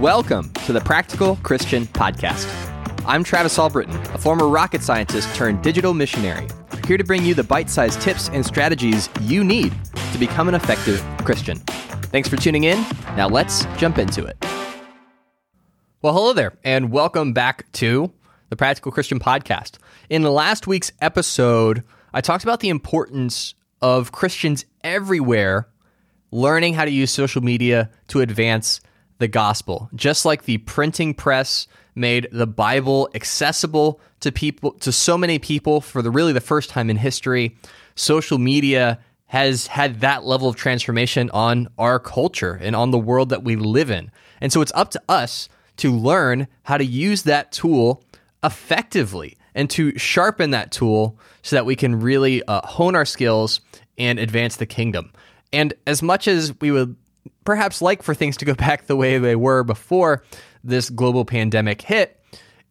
Welcome to the Practical Christian Podcast. I'm Travis Albritton, a former rocket scientist turned digital missionary, here to bring you the bite sized tips and strategies you need to become an effective Christian. Thanks for tuning in. Now let's jump into it. Well, hello there, and welcome back to the Practical Christian Podcast. In last week's episode, I talked about the importance of Christians everywhere learning how to use social media to advance the gospel. Just like the printing press made the Bible accessible to people to so many people for the really the first time in history, social media has had that level of transformation on our culture and on the world that we live in. And so it's up to us to learn how to use that tool effectively and to sharpen that tool so that we can really uh, hone our skills and advance the kingdom. And as much as we would perhaps like for things to go back the way they were before this global pandemic hit,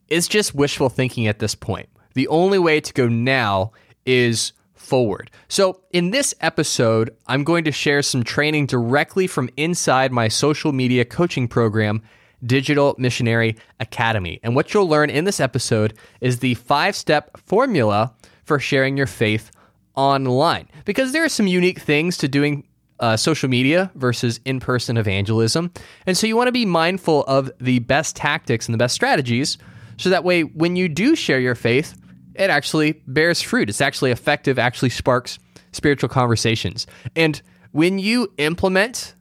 is just wishful thinking at this point. The only way to go now is forward. So, in this episode, I'm going to share some training directly from inside my social media coaching program, Digital Missionary Academy. And what you'll learn in this episode is the five step formula for sharing your faith online. Because there are some unique things to doing uh, social media versus in person evangelism. And so you want to be mindful of the best tactics and the best strategies so that way when you do share your faith, it actually bears fruit. It's actually effective, actually sparks spiritual conversations. And when you implement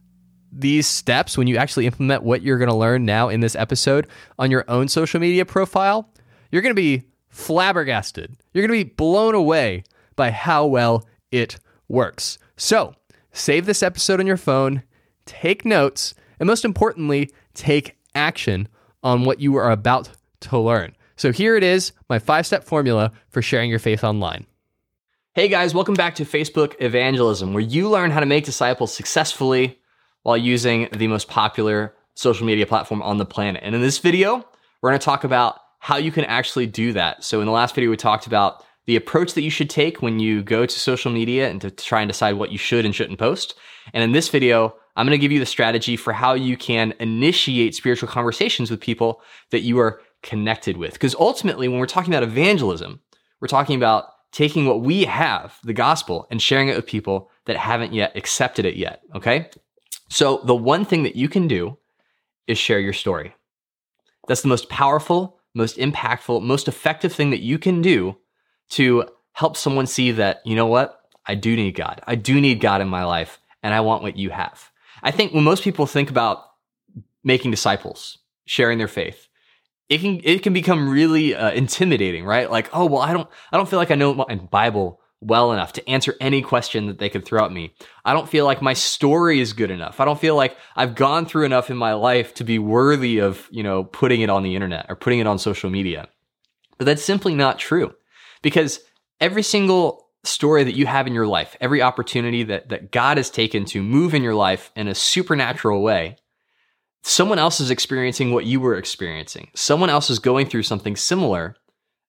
these steps, when you actually implement what you're going to learn now in this episode on your own social media profile, you're going to be flabbergasted. You're going to be blown away by how well it works. So, save this episode on your phone, take notes, and most importantly, take action on what you are about to learn. So here it is my five step formula for sharing your faith online. Hey guys, welcome back to Facebook Evangelism, where you learn how to make disciples successfully while using the most popular social media platform on the planet. And in this video, we're going to talk about how you can actually do that. So in the last video, we talked about the approach that you should take when you go to social media and to try and decide what you should and shouldn't post. And in this video, I'm going to give you the strategy for how you can initiate spiritual conversations with people that you are connected with. Because ultimately, when we're talking about evangelism, we're talking about taking what we have, the gospel, and sharing it with people that haven't yet accepted it yet. Okay. So the one thing that you can do is share your story. That's the most powerful, most impactful, most effective thing that you can do to help someone see that, you know what? I do need God. I do need God in my life, and I want what you have. I think when most people think about making disciples, sharing their faith, it can it can become really uh, intimidating, right? Like, oh well, I don't I don't feel like I know my Bible well enough to answer any question that they could throw at me. I don't feel like my story is good enough. I don't feel like I've gone through enough in my life to be worthy of, you know, putting it on the internet or putting it on social media. But that's simply not true because every single story that you have in your life, every opportunity that, that God has taken to move in your life in a supernatural way, someone else is experiencing what you were experiencing. Someone else is going through something similar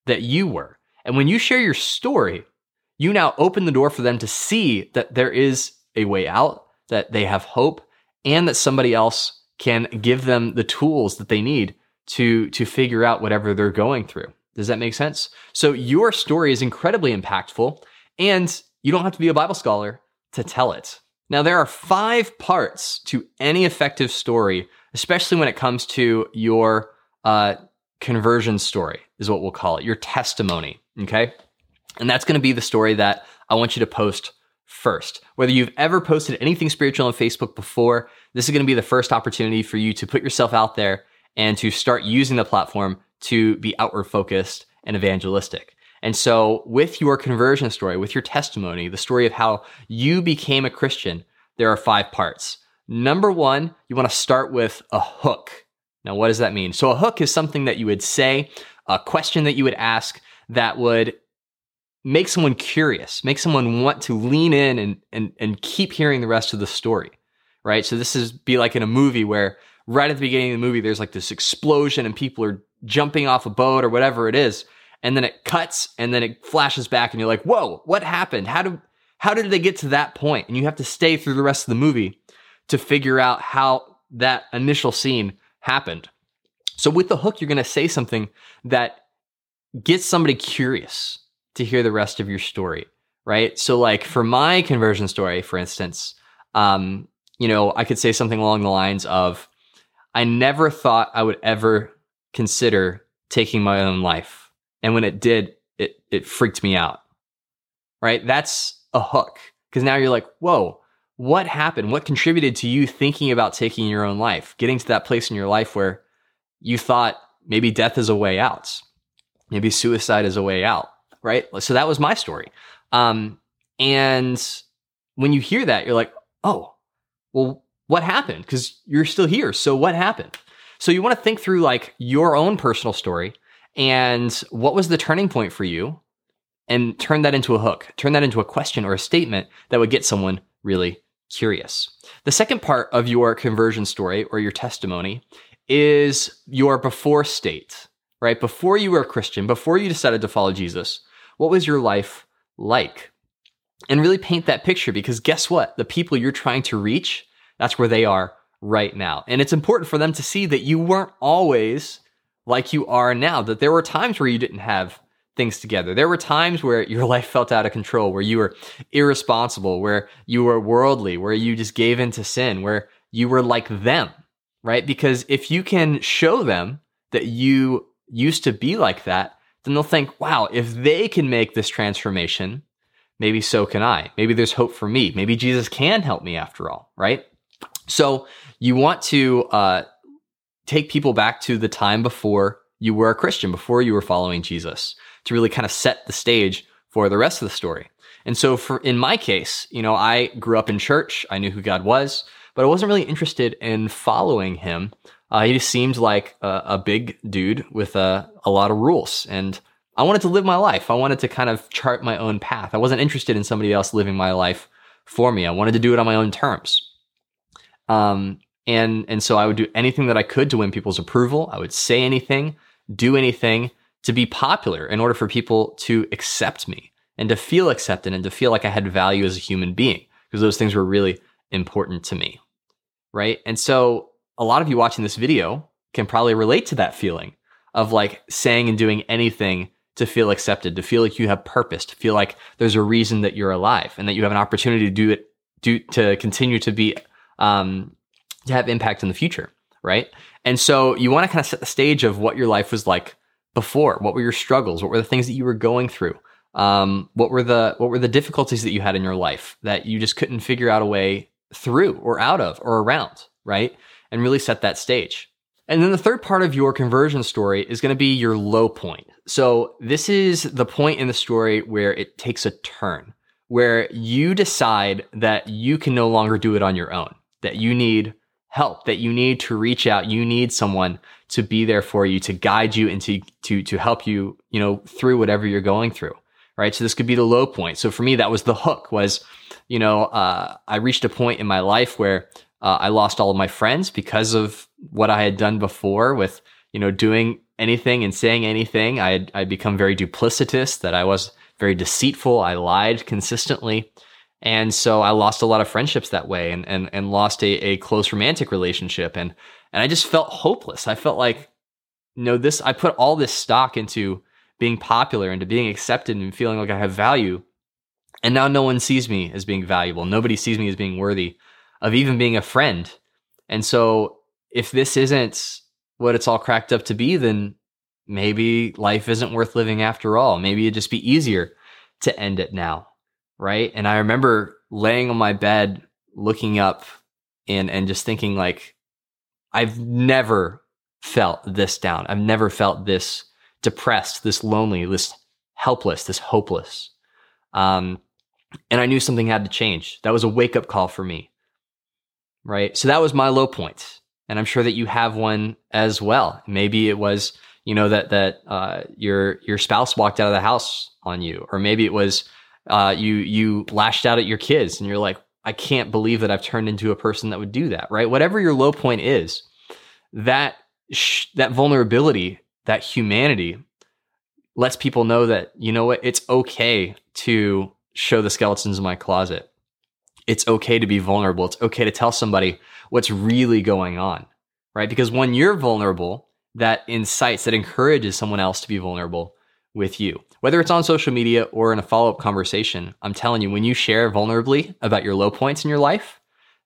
that you were. And when you share your story, you now open the door for them to see that there is a way out, that they have hope, and that somebody else can give them the tools that they need to, to figure out whatever they're going through. Does that make sense? So your story is incredibly impactful, and you don't have to be a Bible scholar to tell it. Now, there are five parts to any effective story, especially when it comes to your uh, conversion story, is what we'll call it, your testimony. Okay. And that's going to be the story that I want you to post first. Whether you've ever posted anything spiritual on Facebook before, this is going to be the first opportunity for you to put yourself out there and to start using the platform to be outward focused and evangelistic. And so, with your conversion story, with your testimony, the story of how you became a Christian, there are five parts. Number one, you want to start with a hook. Now, what does that mean? So, a hook is something that you would say, a question that you would ask that would make someone curious, make someone want to lean in and, and, and keep hearing the rest of the story, right? So, this is be like in a movie where right at the beginning of the movie, there's like this explosion and people are jumping off a boat or whatever it is. And then it cuts and then it flashes back and you're like, whoa, what happened? How did, how did they get to that point? And you have to stay through the rest of the movie to figure out how that initial scene happened. So with the hook, you're going to say something that gets somebody curious to hear the rest of your story, right? So like for my conversion story, for instance, um, you know, I could say something along the lines of, I never thought I would ever consider taking my own life. And when it did, it, it freaked me out, right? That's a hook. Cause now you're like, whoa, what happened? What contributed to you thinking about taking your own life, getting to that place in your life where you thought maybe death is a way out, maybe suicide is a way out, right? So that was my story. Um, and when you hear that, you're like, oh, well, what happened? Because you're still here. So what happened? So you want to think through like your own personal story and what was the turning point for you and turn that into a hook, turn that into a question or a statement that would get someone really curious. The second part of your conversion story or your testimony is your before state, right? Before you were a Christian, before you decided to follow Jesus, what was your life like? And really paint that picture because guess what? The people you're trying to reach, that's where they are right now. And it's important for them to see that you weren't always like you are now, that there were times where you didn't have things together. There were times where your life felt out of control, where you were irresponsible, where you were worldly, where you just gave into sin, where you were like them, right? Because if you can show them that you used to be like that, then they'll think, wow, if they can make this transformation, maybe so can I. Maybe there's hope for me. Maybe Jesus can help me after all, right? So you want to uh, take people back to the time before you were a Christian, before you were following Jesus to really kind of set the stage for the rest of the story. And so for in my case, you know, I grew up in church. I knew who God was, but I wasn't really interested in following him. Uh, he just seemed like a, a big dude with a, a lot of rules. And I wanted to live my life. I wanted to kind of chart my own path. I wasn't interested in somebody else living my life for me. I wanted to do it on my own terms. Um, and, and so I would do anything that I could to win people's approval. I would say anything, do anything to be popular in order for people to accept me and to feel accepted and to feel like I had value as a human being because those things were really important to me. Right. And so a lot of you watching this video can probably relate to that feeling of like saying and doing anything to feel accepted, to feel like you have purpose, to feel like there's a reason that you're alive and that you have an opportunity to do it, do to continue to be, um, to have impact in the future. Right. And so you want to kind of set the stage of what your life was like before? What were your struggles? What were the things that you were going through? Um, what were the what were the difficulties that you had in your life that you just couldn't figure out a way through or out of or around, right? And really set that stage. And then the third part of your conversion story is going to be your low point. So this is the point in the story where it takes a turn, where you decide that you can no longer do it on your own, that you need help, that you need to reach out, you need someone to be there for you, to guide you and to, to, to help you, you know, through whatever you're going through. Right. So this could be the low point. So for me, that was the hook was, you know, uh, I reached a point in my life where uh, I lost all of my friends because of what I had done before with, you know, doing anything and saying anything. I had, I'd become very duplicitous, that I was very deceitful. I lied consistently. And so I lost a lot of friendships that way and, and, and lost a, a close romantic relationship. And and I just felt hopeless. I felt like, you know, this, I put all this stock into being popular, into being accepted and feeling like I have value. And now no one sees me as being valuable. Nobody sees me as being worthy of even being a friend. And so if this isn't what it's all cracked up to be, then maybe life isn't worth living after all. Maybe it'd just be easier to end it now. Right. And I remember laying on my bed, looking up and, and just thinking like, I've never felt this down. I've never felt this depressed, this lonely, this helpless, this hopeless. Um, and I knew something had to change. That was a wake up call for me. Right. So that was my low point. And I'm sure that you have one as well. Maybe it was, you know, that, that, uh, your, your spouse walked out of the house on you, or maybe it was, uh, you, you lashed out at your kids and you're like, I can't believe that I've turned into a person that would do that, right? Whatever your low point is, that sh- that vulnerability, that humanity lets people know that you know what, it's okay to show the skeletons in my closet. It's okay to be vulnerable. It's okay to tell somebody what's really going on, right? Because when you're vulnerable, that incites, that encourages someone else to be vulnerable with you. Whether it's on social media or in a follow up conversation, I'm telling you, when you share vulnerably about your low points in your life,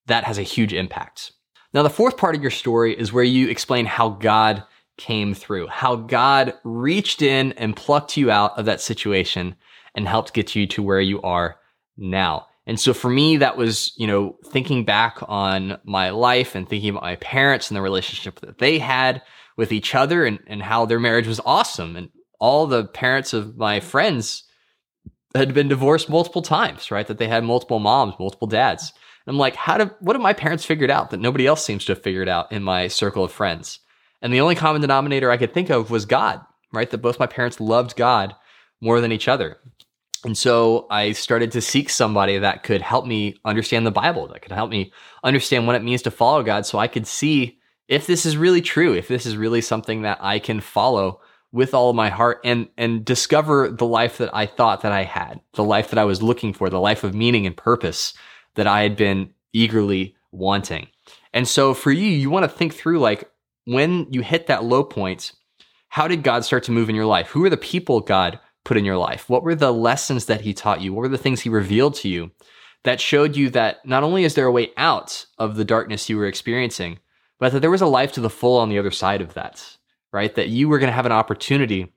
that has a huge impact. Now, the fourth part of your story is where you explain how God came through, how God reached in and plucked you out of that situation and helped get you to where you are now. And so for me, that was, you know, thinking back on my life and thinking about my parents and the relationship that they had with each other and, and how their marriage was awesome. And all the parents of my friends had been divorced multiple times, right? That they had multiple moms, multiple dads. And I'm like, how did, what have my parents figured out that nobody else seems to have figured out in my circle of friends? And the only common denominator I could think of was God, right? That both my parents loved God more than each other. And so I started to seek somebody that could help me understand the Bible, that could help me understand what it means to follow God so I could see if this is really true, if this is really something that I can follow with all my heart and and discover the life that I thought that I had, the life that I was looking for, the life of meaning and purpose that I had been eagerly wanting. And so for you, you want to think through like when you hit that low point, how did God start to move in your life? Who are the people God put in your life? What were the lessons that he taught you? What were the things he revealed to you that showed you that not only is there a way out of the darkness you were experiencing, but that there was a life to the full on the other side of that, right? That you were going to have an opportunity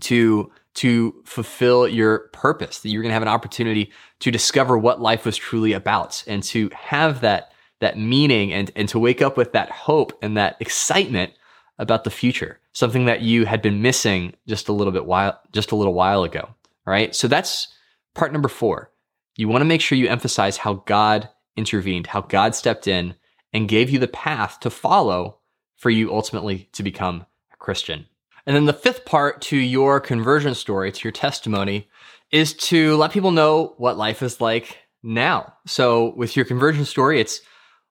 to to fulfill your purpose, that you're going to have an opportunity to discover what life was truly about and to have that that meaning and and to wake up with that hope and that excitement about the future, something that you had been missing just a little bit while just a little while ago. Right? So that's part number 4. You want to make sure you emphasize how God intervened, how God stepped in and gave you the path to follow for you ultimately to become Christian. And then the fifth part to your conversion story, to your testimony, is to let people know what life is like now. So with your conversion story, it's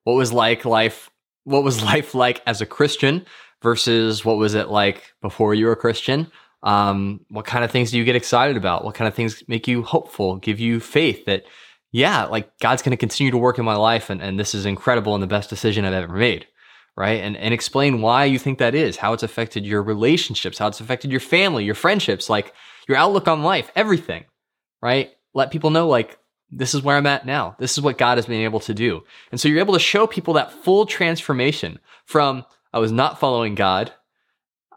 what was like life, what was life like as a Christian versus what was it like before you were a Christian? Um, what kind of things do you get excited about? What kind of things make you hopeful, give you faith that, yeah, like God's going to continue to work in my life and, and this is incredible and the best decision I've ever made. Right. And, and explain why you think that is, how it's affected your relationships, how it's affected your family, your friendships, like your outlook on life, everything. Right. Let people know, like, this is where I'm at now. This is what God has been able to do. And so you're able to show people that full transformation from I was not following God.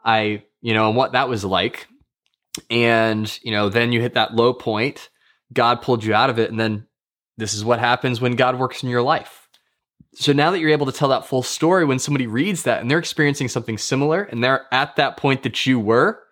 I, you know, and what that was like. And, you know, then you hit that low point. God pulled you out of it. And then this is what happens when God works in your life. So now that you're able to tell that full story, when somebody reads that and they're experiencing something similar and they're at that point that you were,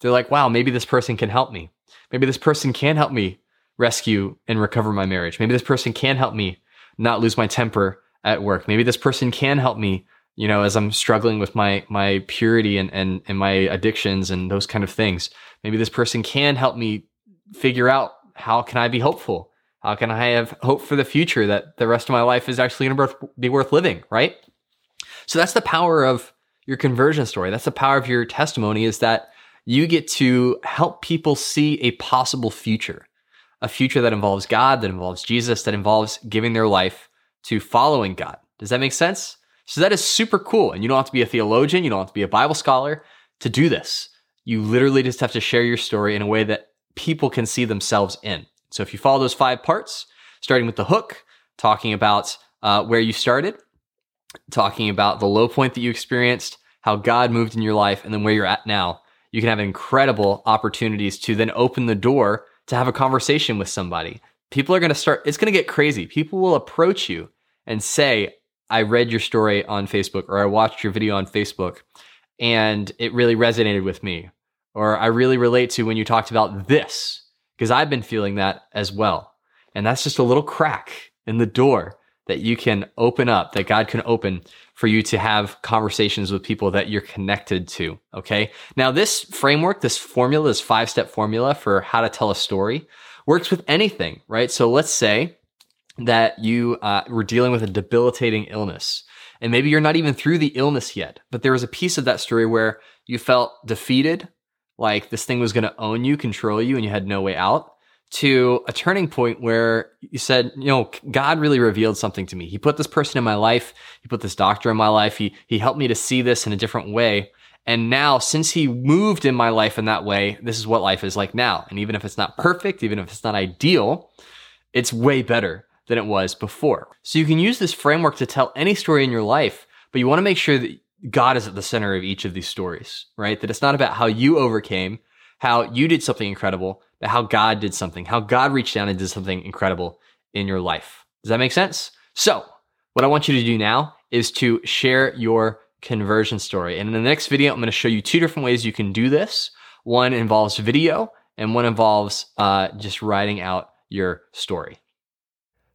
they're like, wow, maybe this person can help me. Maybe this person can help me rescue and recover my marriage. Maybe this person can help me not lose my temper at work. Maybe this person can help me you know, as I'm struggling with my my purity and and and my addictions and those kind of things. Maybe this person can help me figure out how can I be hopeful? How can I have hope for the future that the rest of my life is actually going to be worth living, right? So that's the power of your conversion story. That's the power of your testimony is that you get to help people see a possible future, a future that involves God, that involves Jesus, that involves giving their life to following God. Does that make sense? So that is super cool. And you don't have to be a theologian, you don't have to be a Bible scholar to do this. You literally just have to share your story in a way that people can see themselves in. So if you follow those five parts, starting with the hook, talking about uh, where you started, talking about the low point that you experienced, how God moved in your life, and then where you're at now, you can have incredible opportunities to then open the door to have a conversation with somebody. People are going to start, it's going to get crazy. People will approach you and say, I read your story on Facebook or I watched your video on Facebook and it really resonated with me. Or I really relate to when you talked about this because I've been feeling that as well. And that's just a little crack in the door that you can open up, that God can open for you to have conversations with people that you're connected to. Okay. Now, this framework, this formula, this five step formula for how to tell a story works with anything, right? So let's say that you uh, were dealing with a debilitating illness. And maybe you're not even through the illness yet, but there was a piece of that story where you felt defeated, like this thing was going to own you, control you, and you had no way out. to a turning point where you said, you know, God really revealed something to me. He put this person in my life. He put this doctor in my life. He, he helped me to see this in a different way. And now, since he moved in my life in that way, this is what life is like now. And even if it's not perfect, even if it's not ideal, it's way better than it was before. So you can use this framework to tell any story in your life, but you want to make sure that God is at the center of each of these stories, right? That it's not about how you overcame, how you did something incredible, but how God did something, how God reached down and did something incredible in your life. Does that make sense? So, what I want you to do now is to share your conversion story. And in the next video, I'm going to show you two different ways you can do this. One involves video, and one involves uh, just writing out your story.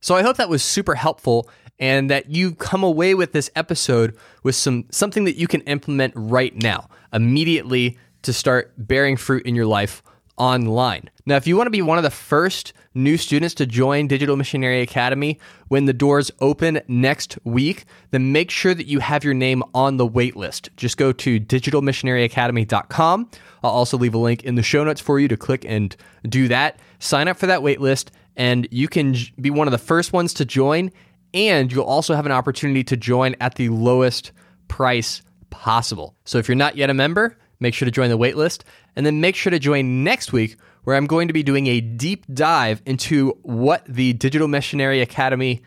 So I hope that was super helpful and that you come away with this episode with some something that you can implement right now, immediately to start bearing fruit in your life online. Now, if you want to be one of the first new students to join Digital Missionary Academy when the doors open next week, then make sure that you have your name on the wait list. Just go to digitalmissionaryacademy.com. I'll also leave a link in the show notes for you to click and do that. Sign up for that wait list, and you can be one of the first ones to join. And you'll also have an opportunity to join at the lowest price possible. So if you're not yet a member, make sure to join the waitlist. And then make sure to join next week, where I'm going to be doing a deep dive into what the Digital Missionary Academy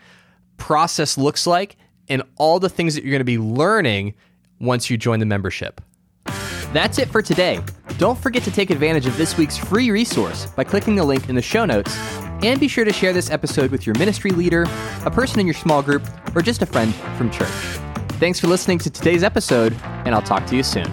process looks like and all the things that you're going to be learning once you join the membership. That's it for today. Don't forget to take advantage of this week's free resource by clicking the link in the show notes. And be sure to share this episode with your ministry leader, a person in your small group, or just a friend from church. Thanks for listening to today's episode, and I'll talk to you soon.